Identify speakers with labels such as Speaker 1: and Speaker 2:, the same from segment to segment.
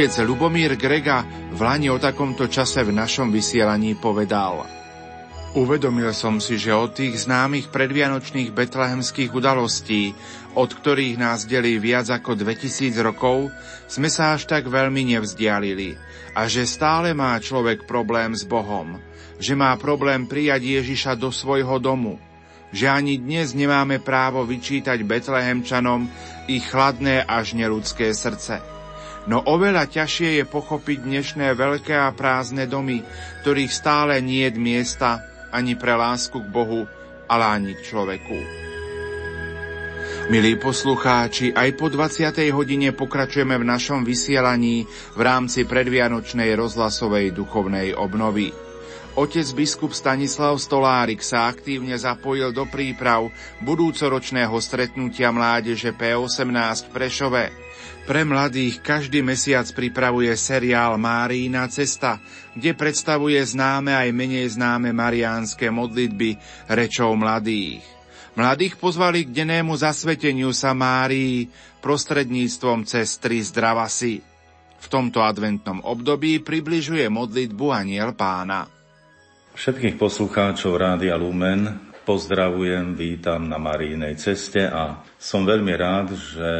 Speaker 1: Otec Lubomír Grega v Lani o takomto čase v našom vysielaní povedal Uvedomil som si, že od tých známych predvianočných betlehemských udalostí, od ktorých nás delí viac ako 2000 rokov, sme sa až tak veľmi nevzdialili a že stále má človek problém s Bohom, že má problém prijať Ježiša do svojho domu, že ani dnes nemáme právo vyčítať Betlehemčanom ich chladné až neludské srdce. No oveľa ťažšie je pochopiť dnešné veľké a prázdne domy, ktorých stále nie je miesta ani pre lásku k Bohu, ale ani k človeku. Milí poslucháči, aj po 20. hodine pokračujeme v našom vysielaní v rámci predvianočnej rozhlasovej duchovnej obnovy. Otec biskup Stanislav Stolárik sa aktívne zapojil do príprav budúcoročného stretnutia mládeže P18 v Prešove. Pre mladých každý mesiac pripravuje seriál Márína cesta, kde predstavuje známe aj menej známe mariánske modlitby rečou mladých. Mladých pozvali k dennému zasveteniu sa Márii prostredníctvom cestry zdravasy. V tomto adventnom období približuje modlitbu Aniel pána.
Speaker 2: Všetkých poslucháčov Rádia Lumen pozdravujem, vítam na Marínej ceste a som veľmi rád, že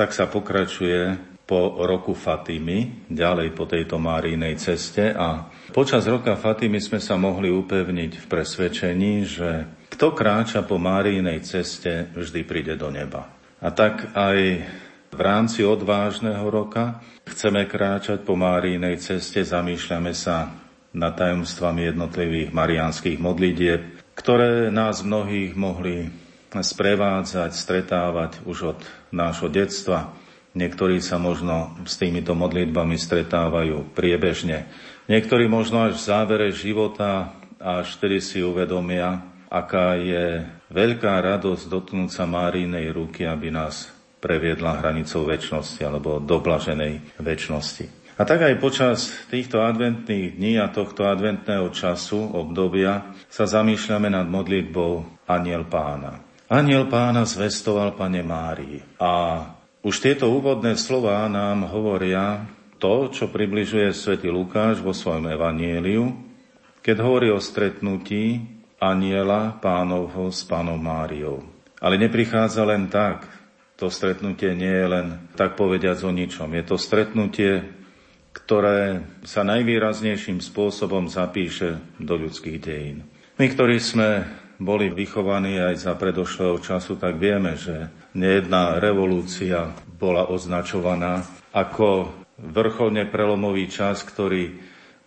Speaker 2: tak sa pokračuje po roku Fatimy, ďalej po tejto Márínej ceste a počas roka Fatimy sme sa mohli upevniť v presvedčení, že kto kráča po Márínej ceste, vždy príde do neba. A tak aj v rámci odvážneho roka chceme kráčať po Márínej ceste, zamýšľame sa nad tajomstvami jednotlivých mariánskych modlitieb, ktoré nás mnohých mohli sprevádzať, stretávať už od nášho detstva. Niektorí sa možno s týmito modlitbami stretávajú priebežne. Niektorí možno až v závere života, až vtedy si uvedomia, aká je veľká radosť dotknúť sa Márinej ruky, aby nás previedla hranicou väčšnosti alebo do blaženej väčšnosti. A tak aj počas týchto adventných dní a tohto adventného času, obdobia, sa zamýšľame nad modlitbou Aniel Pána. Aniel pána zvestoval pane Márii. A už tieto úvodné slová nám hovoria to, čo približuje svätý Lukáš vo svojom evanieliu, keď hovorí o stretnutí aniela pánovho s pánom Máriou. Ale neprichádza len tak. To stretnutie nie je len tak povediac o ničom. Je to stretnutie, ktoré sa najvýraznejším spôsobom zapíše do ľudských dejín. My, ktorí sme boli vychovaní aj za predošlého času, tak vieme, že nejedná revolúcia bola označovaná ako vrcholne prelomový čas, ktorý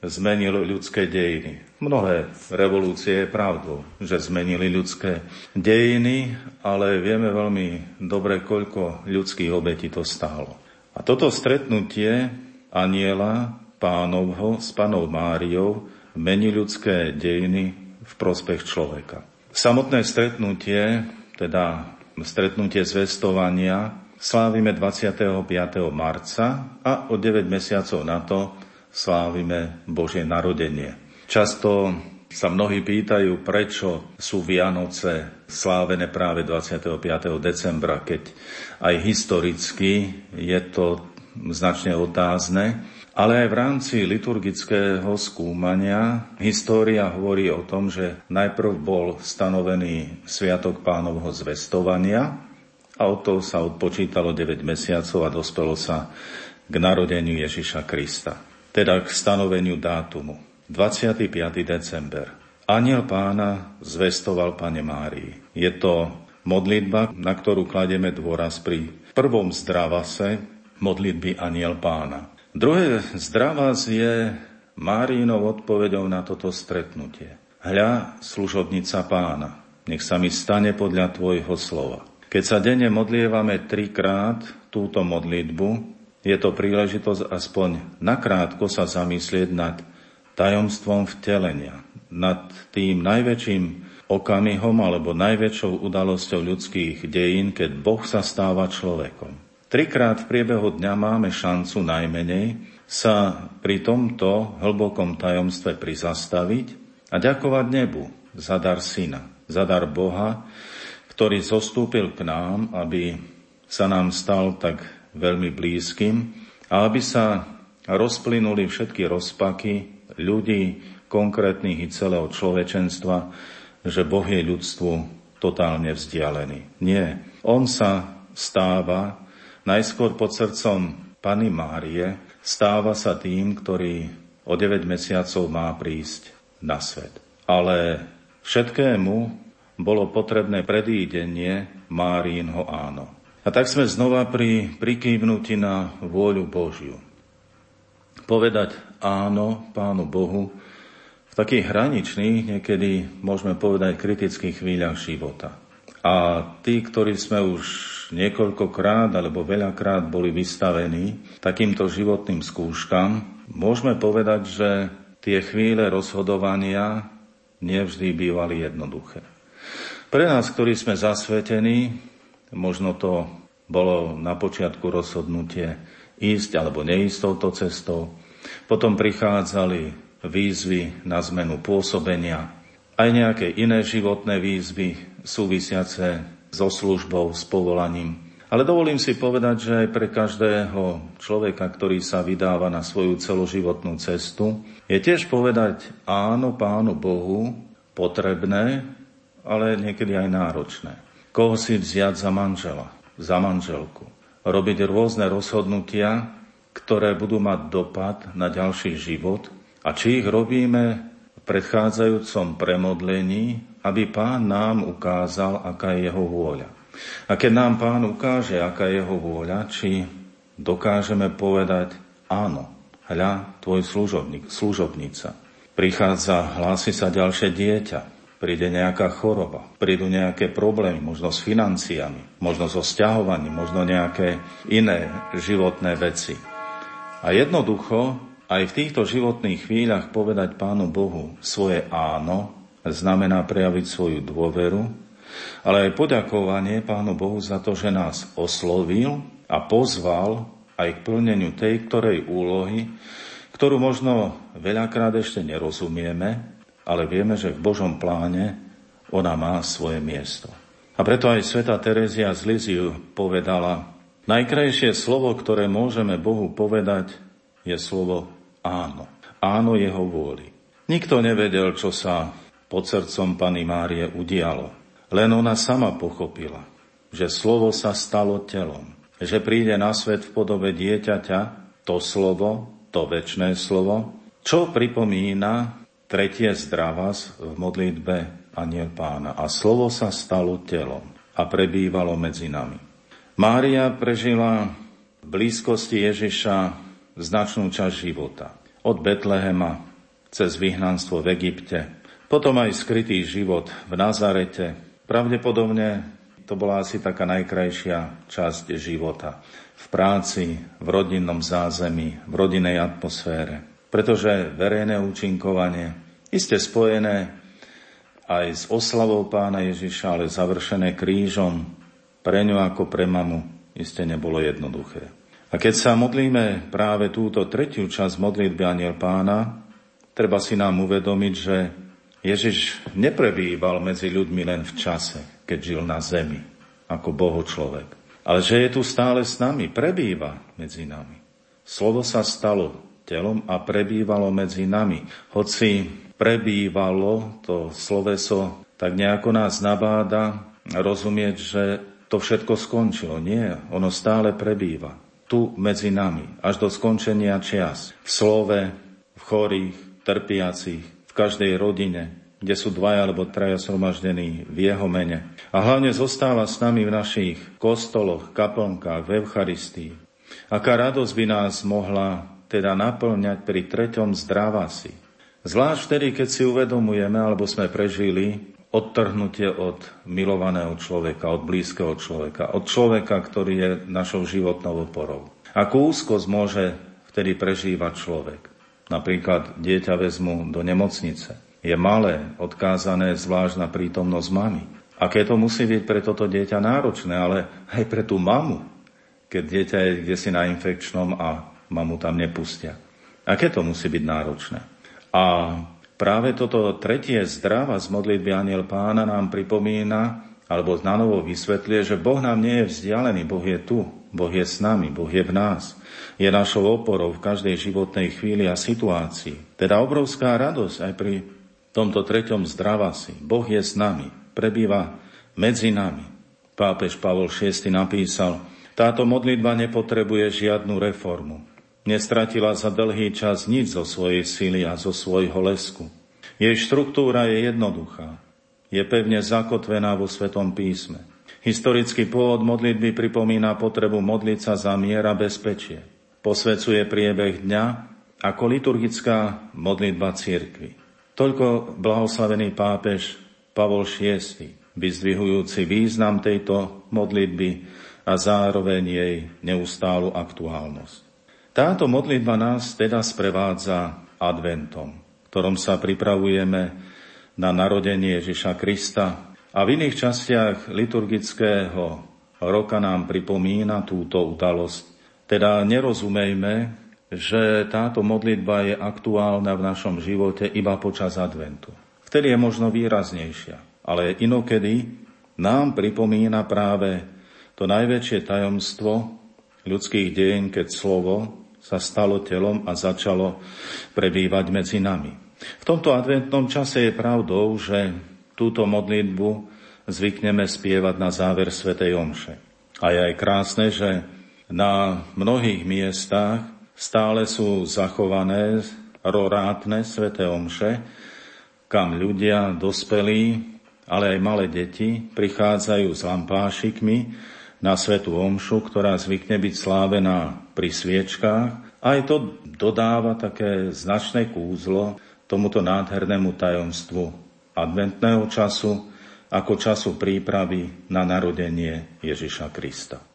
Speaker 2: zmenil ľudské dejiny. Mnohé revolúcie je pravdou, že zmenili ľudské dejiny, ale vieme veľmi dobre, koľko ľudských obetí to stálo. A toto stretnutie aniela pánovho s panou Máriou mení ľudské dejiny v prospech človeka. Samotné stretnutie, teda stretnutie zvestovania, slávime 25. marca a o 9 mesiacov na to slávime Božie narodenie. Často sa mnohí pýtajú, prečo sú Vianoce slávené práve 25. decembra, keď aj historicky je to značne otázne. Ale aj v rámci liturgického skúmania história hovorí o tom, že najprv bol stanovený Sviatok pánovho zvestovania a od toho sa odpočítalo 9 mesiacov a dospelo sa k narodeniu Ježiša Krista, teda k stanoveniu dátumu. 25. december. Aniel pána zvestoval Pane Márii. Je to modlitba, na ktorú kladieme dôraz pri prvom zdravase modlitby Aniel pána. Druhé zdravás je Márinou odpovedou na toto stretnutie. Hľa, služobnica pána, nech sa mi stane podľa tvojho slova. Keď sa denne modlievame trikrát túto modlitbu, je to príležitosť aspoň nakrátko sa zamyslieť nad tajomstvom vtelenia, nad tým najväčším okamihom alebo najväčšou udalosťou ľudských dejín, keď Boh sa stáva človekom. Trikrát v priebehu dňa máme šancu najmenej sa pri tomto hlbokom tajomstve prizastaviť a ďakovať nebu za dar syna, za dar Boha, ktorý zostúpil k nám, aby sa nám stal tak veľmi blízkym a aby sa rozplynuli všetky rozpaky ľudí, konkrétnych i celého človečenstva, že Boh je ľudstvu totálne vzdialený. Nie. On sa stáva najskôr pod srdcom Pany Márie, stáva sa tým, ktorý o 9 mesiacov má prísť na svet. Ale všetkému bolo potrebné predídenie Márínho áno. A tak sme znova pri prikývnutí na vôľu Božiu. Povedať áno Pánu Bohu v takých hraničných, niekedy môžeme povedať kritických chvíľach života. A tí, ktorí sme už niekoľkokrát alebo veľakrát boli vystavení takýmto životným skúškam, môžeme povedať, že tie chvíle rozhodovania nevždy bývali jednoduché. Pre nás, ktorí sme zasvetení, možno to bolo na počiatku rozhodnutie ísť alebo neísť touto cestou. Potom prichádzali výzvy na zmenu pôsobenia, aj nejaké iné životné výzvy súvisiace so službou, s povolaním. Ale dovolím si povedať, že aj pre každého človeka, ktorý sa vydáva na svoju celoživotnú cestu, je tiež povedať áno Pánu Bohu potrebné, ale niekedy aj náročné. Koho si vziať za manžela, za manželku. Robiť rôzne rozhodnutia, ktoré budú mať dopad na ďalší život – a či ich robíme predchádzajúcom premodlení, aby Pán nám ukázal, aká je jeho vôľa. A keď nám Pán ukáže, aká je jeho vôľa, či dokážeme povedať áno, hľa, tvoj služobník, služobnica. Prichádza, hlási sa ďalšie dieťa, príde nejaká choroba, prídu nejaké problémy, možno s financiami, možno so sťahovaním, možno nejaké iné životné veci. A jednoducho aj v týchto životných chvíľach povedať Pánu Bohu svoje áno znamená prejaviť svoju dôveru, ale aj poďakovanie Pánu Bohu za to, že nás oslovil a pozval aj k plneniu tej ktorej úlohy, ktorú možno veľakrát ešte nerozumieme, ale vieme, že v Božom pláne ona má svoje miesto. A preto aj sveta Terezia z Liziu povedala, najkrajšie slovo, ktoré môžeme Bohu povedať, je slovo áno. Áno jeho vôli. Nikto nevedel, čo sa pod srdcom Pany Márie udialo. Len ona sama pochopila, že slovo sa stalo telom, že príde na svet v podobe dieťaťa, to slovo, to väčšné slovo, čo pripomína tretie zdravas v modlitbe Aniel pána. A slovo sa stalo telom a prebývalo medzi nami. Mária prežila v blízkosti Ježiša značnú časť života. Od Betlehema cez vyhnanstvo v Egypte, potom aj skrytý život v Nazarete. Pravdepodobne to bola asi taká najkrajšia časť života. V práci, v rodinnom zázemí, v rodinnej atmosfére. Pretože verejné účinkovanie, iste spojené aj s oslavou pána Ježiša, ale završené krížom, pre ňu ako pre mamu, iste nebolo jednoduché. A keď sa modlíme práve túto tretiu časť modlitby Aniel Pána, treba si nám uvedomiť, že Ježiš neprebýval medzi ľuďmi len v čase, keď žil na zemi, ako Boho človek. Ale že je tu stále s nami, prebýva medzi nami. Slovo sa stalo telom a prebývalo medzi nami. Hoci prebývalo to sloveso, tak nejako nás nabáda rozumieť, že to všetko skončilo. Nie, ono stále prebýva tu medzi nami, až do skončenia čias. V slove, v chorých, trpiacich, v každej rodine, kde sú dvaja alebo traja sromaždení v jeho mene. A hlavne zostáva s nami v našich kostoloch, kaplnkách, v Eucharistii. Aká radosť by nás mohla teda naplňať pri treťom zdravasi. Zvlášť vtedy, keď si uvedomujeme, alebo sme prežili odtrhnutie od milovaného človeka, od blízkeho človeka, od človeka, ktorý je našou životnou oporou. Akú úzkosť môže vtedy prežívať človek? Napríklad dieťa vezmu do nemocnice. Je malé, odkázané zvlášť na prítomnosť mamy. Aké to musí byť pre toto dieťa náročné, ale aj pre tú mamu, keď dieťa je kde si na infekčnom a mamu tam nepustia. Aké to musí byť náročné? A Práve toto tretie zdrava z modlitby Aniel Pána nám pripomína, alebo na novo vysvetľuje, že Boh nám nie je vzdialený, Boh je tu, Boh je s nami, Boh je v nás. Je našou oporou v každej životnej chvíli a situácii. Teda obrovská radosť aj pri tomto treťom zdravasi. Boh je s nami, prebýva medzi nami. Pápež Pavol VI napísal, táto modlitba nepotrebuje žiadnu reformu. Nestratila za dlhý čas nič zo svojej sily a zo svojho lesku. Jej štruktúra je jednoduchá. Je pevne zakotvená vo Svetom písme. Historický pôvod modlitby pripomína potrebu modliť sa za mier a bezpečie. Posvecuje priebeh dňa ako liturgická modlitba cirkvi. Toľko blahoslavený pápež Pavol VI, vyzdvihujúci význam tejto modlitby a zároveň jej neustálu aktuálnosť. Táto modlitba nás teda sprevádza adventom, ktorom sa pripravujeme na narodenie Ježiša Krista a v iných častiach liturgického roka nám pripomína túto udalosť. Teda nerozumejme, že táto modlitba je aktuálna v našom živote iba počas adventu. Vtedy je možno výraznejšia, ale inokedy nám pripomína práve to najväčšie tajomstvo ľudských dejín, keď slovo sa stalo telom a začalo prebývať medzi nami. V tomto adventnom čase je pravdou, že túto modlitbu zvykneme spievať na záver Svetej Omše. A je aj krásne, že na mnohých miestach stále sú zachované rorátne Svetej Omše, kam ľudia, dospelí, ale aj malé deti prichádzajú s lampášikmi na Svetú Omšu, ktorá zvykne byť slávená pri sviečkách. Aj to dodáva také značné kúzlo tomuto nádhernému tajomstvu adventného času ako času prípravy na narodenie Ježiša Krista.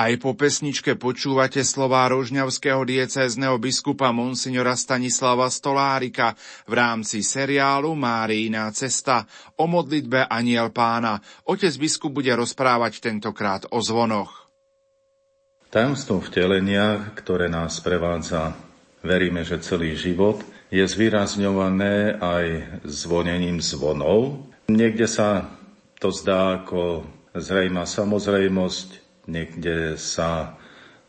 Speaker 1: Aj po pesničke počúvate slová rožňavského diecézneho biskupa Monsignora Stanislava Stolárika v rámci seriálu Máriina cesta o modlitbe Aniel pána. Otec biskup bude rozprávať tentokrát o zvonoch.
Speaker 2: Tajomstvo vtelenia, ktoré nás prevádza, veríme, že celý život, je zvýrazňované aj zvonením zvonov. Niekde sa to zdá ako zrejma samozrejmosť, niekde sa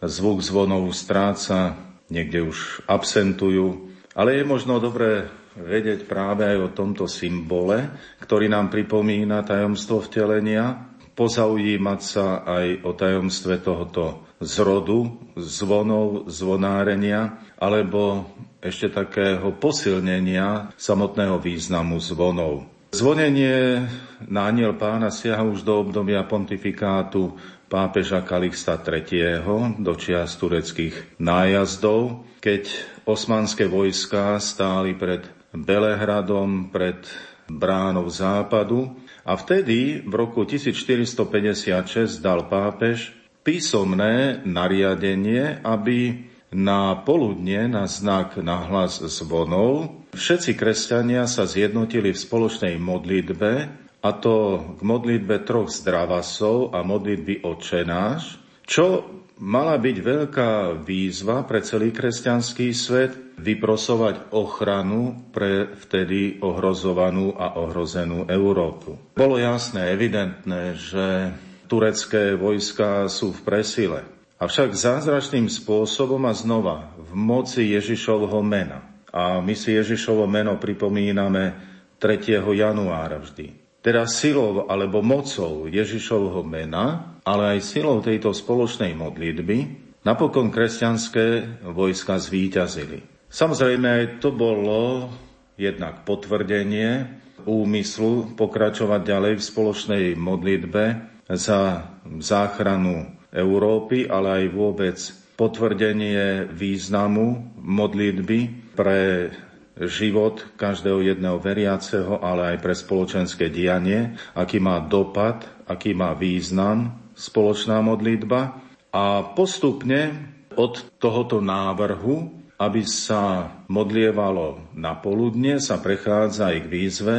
Speaker 2: zvuk zvonov stráca, niekde už absentujú, ale je možno dobré vedieť práve aj o tomto symbole, ktorý nám pripomína tajomstvo vtelenia, pozaujímať sa aj o tajomstve tohoto zrodu, zvonov, zvonárenia, alebo ešte takého posilnenia samotného významu zvonov. Zvonenie na aniel pána siaha už do obdobia pontifikátu pápeža Kalixta III. do čias tureckých nájazdov, keď osmanské vojská stáli pred Belehradom, pred bránou západu a vtedy v roku 1456 dal pápež písomné nariadenie, aby na poludne na znak na hlas zvonov všetci kresťania sa zjednotili v spoločnej modlitbe a to k modlitbe troch zdravasov a modlitby očenáš, čo mala byť veľká výzva pre celý kresťanský svet vyprosovať ochranu pre vtedy ohrozovanú a ohrozenú Európu. Bolo jasné, evidentné, že turecké vojská sú v presile. Avšak zázračným spôsobom a znova v moci Ježišovho mena. A my si Ježišovo meno pripomíname 3. januára vždy teda silou alebo mocou Ježišovho mena, ale aj silou tejto spoločnej modlitby, napokon kresťanské vojska zvíťazili. Samozrejme aj to bolo jednak potvrdenie úmyslu pokračovať ďalej v spoločnej modlitbe za záchranu Európy, ale aj vôbec potvrdenie významu modlitby pre život každého jedného veriaceho, ale aj pre spoločenské dianie, aký má dopad, aký má význam spoločná modlitba. A postupne od tohoto návrhu, aby sa modlievalo na poludne, sa prechádza aj k výzve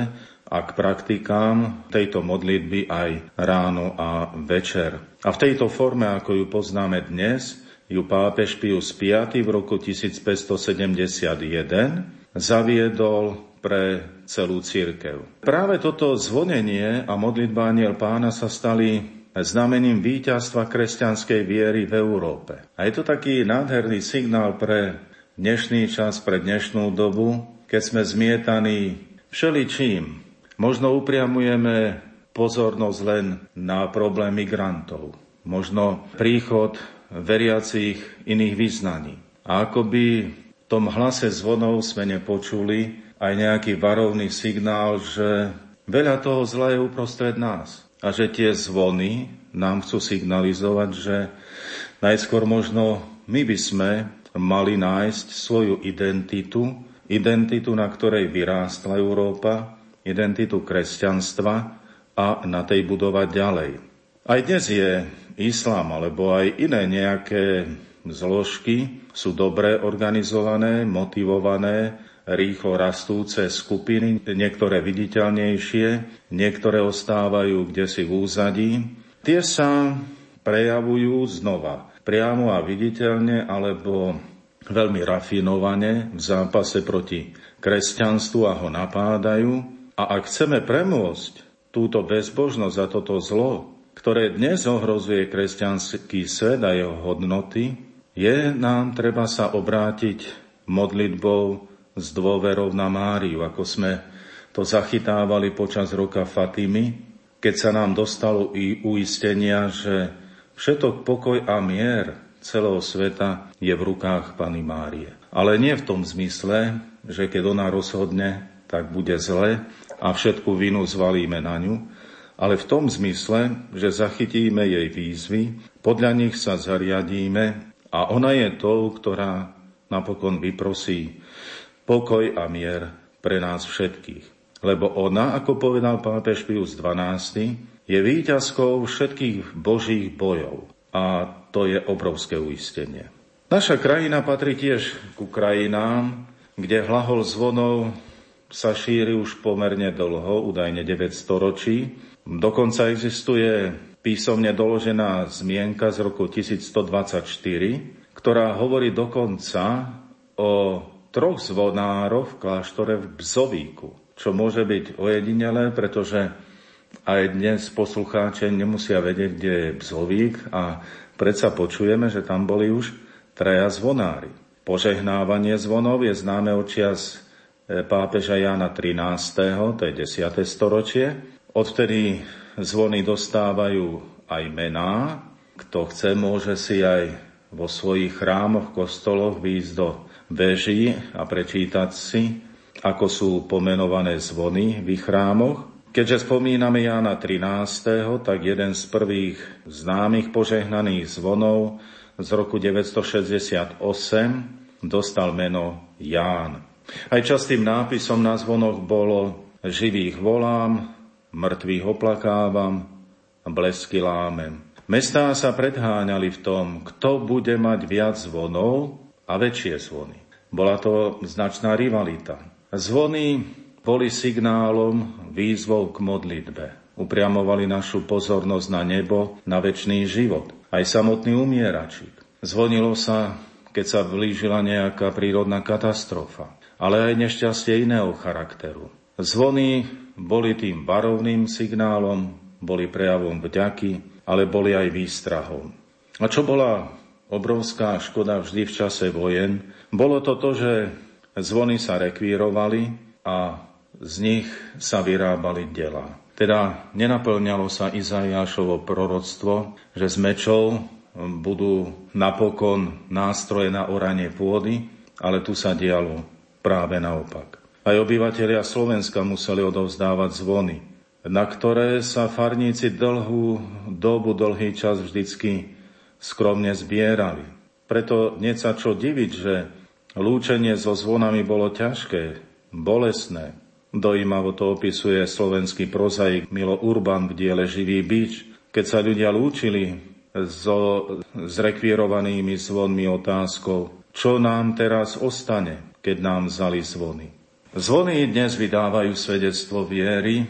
Speaker 2: a k praktikám tejto modlitby aj ráno a večer. A v tejto forme, ako ju poznáme dnes, ju pápež Pius V v roku 1571 zaviedol pre celú církev. Práve toto zvonenie a modlitba aniel pána sa stali znamením víťazstva kresťanskej viery v Európe. A je to taký nádherný signál pre dnešný čas, pre dnešnú dobu, keď sme zmietaní všeličím. Možno upriamujeme pozornosť len na problém migrantov, možno príchod veriacich iných vyznaní. A akoby tom hlase zvonov sme nepočuli aj nejaký varovný signál, že veľa toho zla je uprostred nás a že tie zvony nám chcú signalizovať, že najskôr možno my by sme mali nájsť svoju identitu, identitu, na ktorej vyrástla Európa, identitu kresťanstva a na tej budovať ďalej. Aj dnes je islám alebo aj iné nejaké zložky sú dobre organizované, motivované, rýchlo rastúce skupiny, niektoré viditeľnejšie, niektoré ostávajú kde si v úzadí. Tie sa prejavujú znova, priamo a viditeľne, alebo veľmi rafinovane v zápase proti kresťanstvu a ho napádajú. A ak chceme premôcť túto bezbožnosť a toto zlo, ktoré dnes ohrozuje kresťanský svet a jeho hodnoty, je nám treba sa obrátiť modlitbou s dôverou na Máriu, ako sme to zachytávali počas roka Fatimy, keď sa nám dostalo i uistenia, že všetok pokoj a mier celého sveta je v rukách Pany Márie. Ale nie v tom zmysle, že keď ona rozhodne, tak bude zle a všetku vinu zvalíme na ňu, ale v tom zmysle, že zachytíme jej výzvy, podľa nich sa zariadíme a ona je tou, ktorá napokon vyprosí pokoj a mier pre nás všetkých. Lebo ona, ako povedal pápež Pius XII, je výťazkou všetkých božích bojov. a to je obrovské uistenie. Naša krajina patrí tiež ku krajinám, kde hlahol zvonov sa šíri už pomerne dlho, údajne 900 ročí. Dokonca existuje písomne doložená zmienka z roku 1124, ktorá hovorí dokonca o troch zvonároch v kláštore v Bzovíku, čo môže byť ojedinelé, pretože aj dnes poslucháče nemusia vedieť, kde je Bzovík a predsa počujeme, že tam boli už traja zvonári. Požehnávanie zvonov je známe očias E, pápeža Jana 13., to je 10. storočie. Odvtedy zvony dostávajú aj mená. Kto chce, môže si aj vo svojich chrámoch, kostoloch výjsť do veží a prečítať si, ako sú pomenované zvony v ich chrámoch. Keďže spomíname Jána 13., tak jeden z prvých známych požehnaných zvonov z roku 968 dostal meno Ján. Aj častým nápisom na zvonoch bolo živých volám, mŕtvych oplakávam, blesky lámem. Mestá sa predháňali v tom, kto bude mať viac zvonov a väčšie zvony. Bola to značná rivalita. Zvony boli signálom výzvou k modlitbe. Upriamovali našu pozornosť na nebo, na väčší život. Aj samotný umieračík. Zvonilo sa, keď sa blížila nejaká prírodná katastrofa ale aj nešťastie iného charakteru. Zvony boli tým varovným signálom, boli prejavom vďaky, ale boli aj výstrahom. A čo bola obrovská škoda vždy v čase vojen, bolo to to, že zvony sa rekvírovali a z nich sa vyrábali dela. Teda nenaplňalo sa Izajášovo proroctvo, že z mečov budú napokon nástroje na oranie pôdy, ale tu sa dialo Práve naopak. Aj obyvatelia Slovenska museli odovzdávať zvony, na ktoré sa farníci dlhú dobu, dlhý čas vždycky skromne zbierali. Preto nie sa čo diviť, že lúčenie so zvonami bolo ťažké, bolesné. Dojímavo to opisuje slovenský prozaik Milo Urban v diele Živý bič, keď sa ľudia lúčili so zrekvírovanými zvonmi otázkou, čo nám teraz ostane, keď nám vzali zvony. Zvony dnes vydávajú svedectvo viery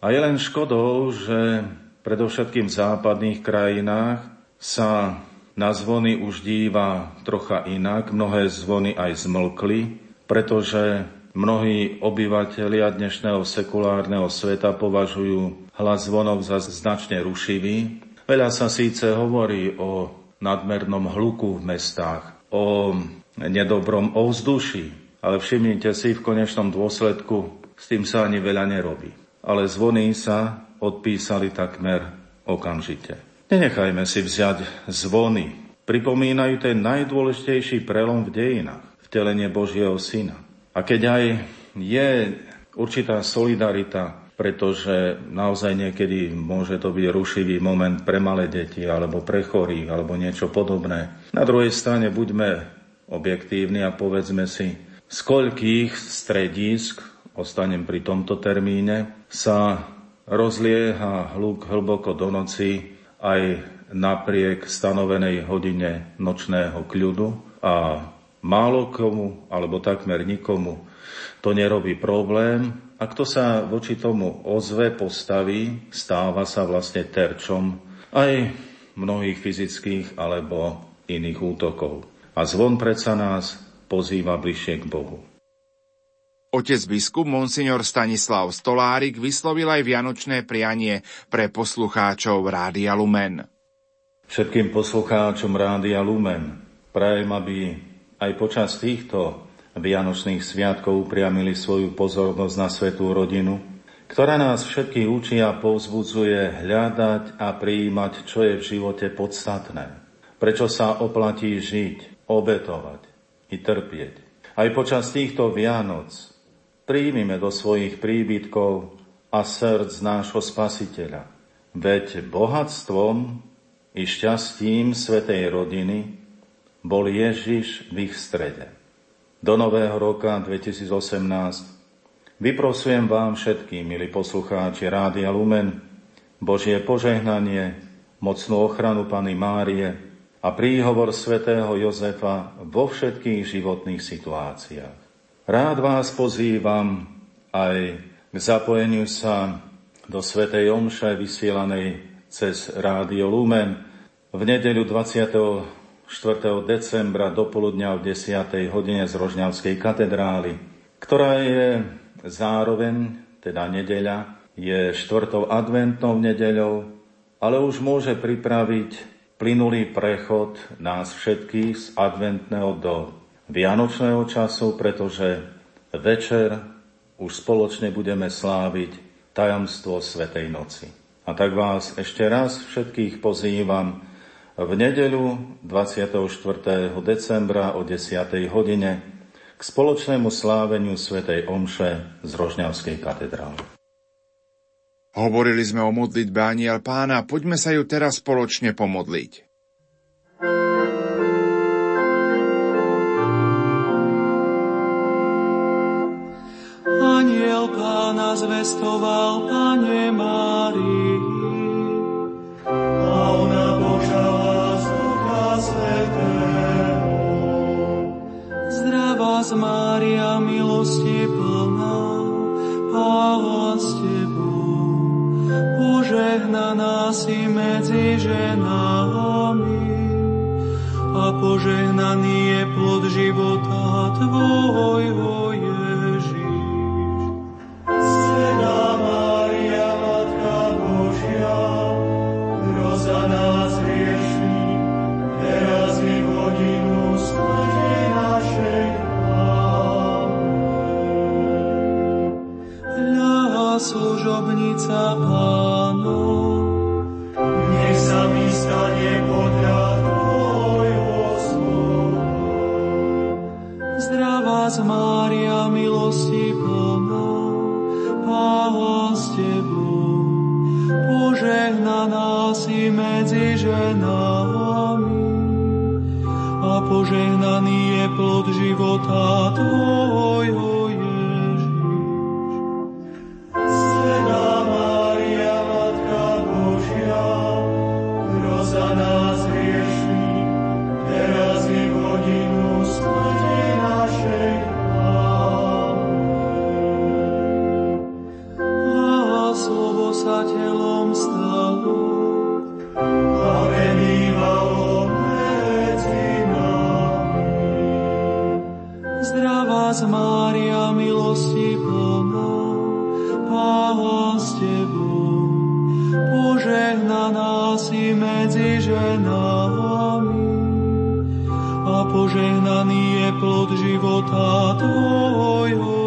Speaker 2: a je len škodou, že predovšetkým v západných krajinách sa na zvony už díva trocha inak. Mnohé zvony aj zmlkli, pretože mnohí obyvateľia dnešného sekulárneho sveta považujú hlas zvonov za značne rušivý. Veľa sa síce hovorí o nadmernom hluku v mestách, o nedobrom ovzduší. Ale všimnite si, v konečnom dôsledku s tým sa ani veľa nerobí. Ale zvony sa odpísali takmer okamžite. Nenechajme si vziať zvony. Pripomínajú ten najdôležitejší prelom v dejinách, vtelenie Božieho Syna. A keď aj je určitá solidarita pretože naozaj niekedy môže to byť rušivý moment pre malé deti alebo pre chorých alebo niečo podobné. Na druhej strane buďme objektívni a povedzme si, z koľkých stredísk, ostanem pri tomto termíne, sa rozlieha hluk hlboko do noci aj napriek stanovenej hodine nočného kľudu a málo komu, alebo takmer nikomu, to nerobí problém. A kto sa voči tomu ozve, postaví, stáva sa vlastne terčom aj mnohých fyzických alebo iných útokov. A zvon predsa nás pozýva bližšie k Bohu.
Speaker 1: Otec biskup Monsignor Stanislav Stolárik vyslovil aj vianočné prianie pre poslucháčov Rádia Lumen.
Speaker 2: Všetkým poslucháčom Rádia Lumen prajem, aby aj počas týchto Vianočných sviatkov upriamili svoju pozornosť na svetú rodinu, ktorá nás všetkých učí a povzbudzuje hľadať a prijímať, čo je v živote podstatné. Prečo sa oplatí žiť, obetovať i trpieť. Aj počas týchto Vianoc príjmime do svojich príbytkov a srdc nášho Spasiteľa. Veď bohatstvom i šťastím Svetej rodiny bol Ježiš v ich strede do nového roka 2018 vyprosujem vám všetkým, milí poslucháči Rádia Lumen, Božie požehnanie, mocnú ochranu Pany Márie a príhovor svätého Jozefa vo všetkých životných situáciách. Rád vás pozývam aj k zapojeniu sa do Svetej Omše vysielanej cez Rádio Lumen v nedeľu 24. decembra do poludňa o 10. hodine z Rožňavskej katedrály, ktorá je zároveň, teda nedeľa, je štvrtou adventnou nedeľou, ale už môže pripraviť plynulý prechod nás všetkých z adventného do vianočného času, pretože večer už spoločne budeme sláviť tajomstvo Svetej noci. A tak vás ešte raz všetkých pozývam v nedeľu 24. decembra o 10. hodine k spoločnému sláveniu Svetej Omše z Rožňavskej katedrály.
Speaker 1: Hovorili sme o modlitbe Aniel Pána, poďme sa ju teraz spoločne pomodliť.
Speaker 3: pána zvestoval Pane Márii. A ona počala z Ducha Mária, milosti plná, Tebou. Požehnaná si medzi ženami a požehnaný je plod života Tvojho služobnica pánu. Nech sa mi stane podľa Tvojho slova. Zdravá z Mária, milosti plná, Pán s Tebou, požehnaná si medzi ženami a požehnaný je plod života Tvojho. Zdravá vás, Mária, milosti plná, Pána s Tebou, požehnaná si medzi ženami. A požehnaný je plod života Tvojho.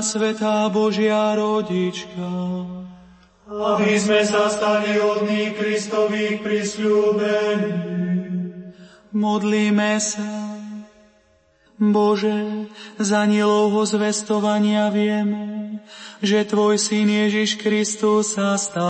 Speaker 3: Svetá Božia rodička, aby sme sa stali hodní Kristových prisľúbení. Modlíme sa. Bože, z anielovho zvestovania vieme, že Tvoj Syn Ježiš Kristus sa stal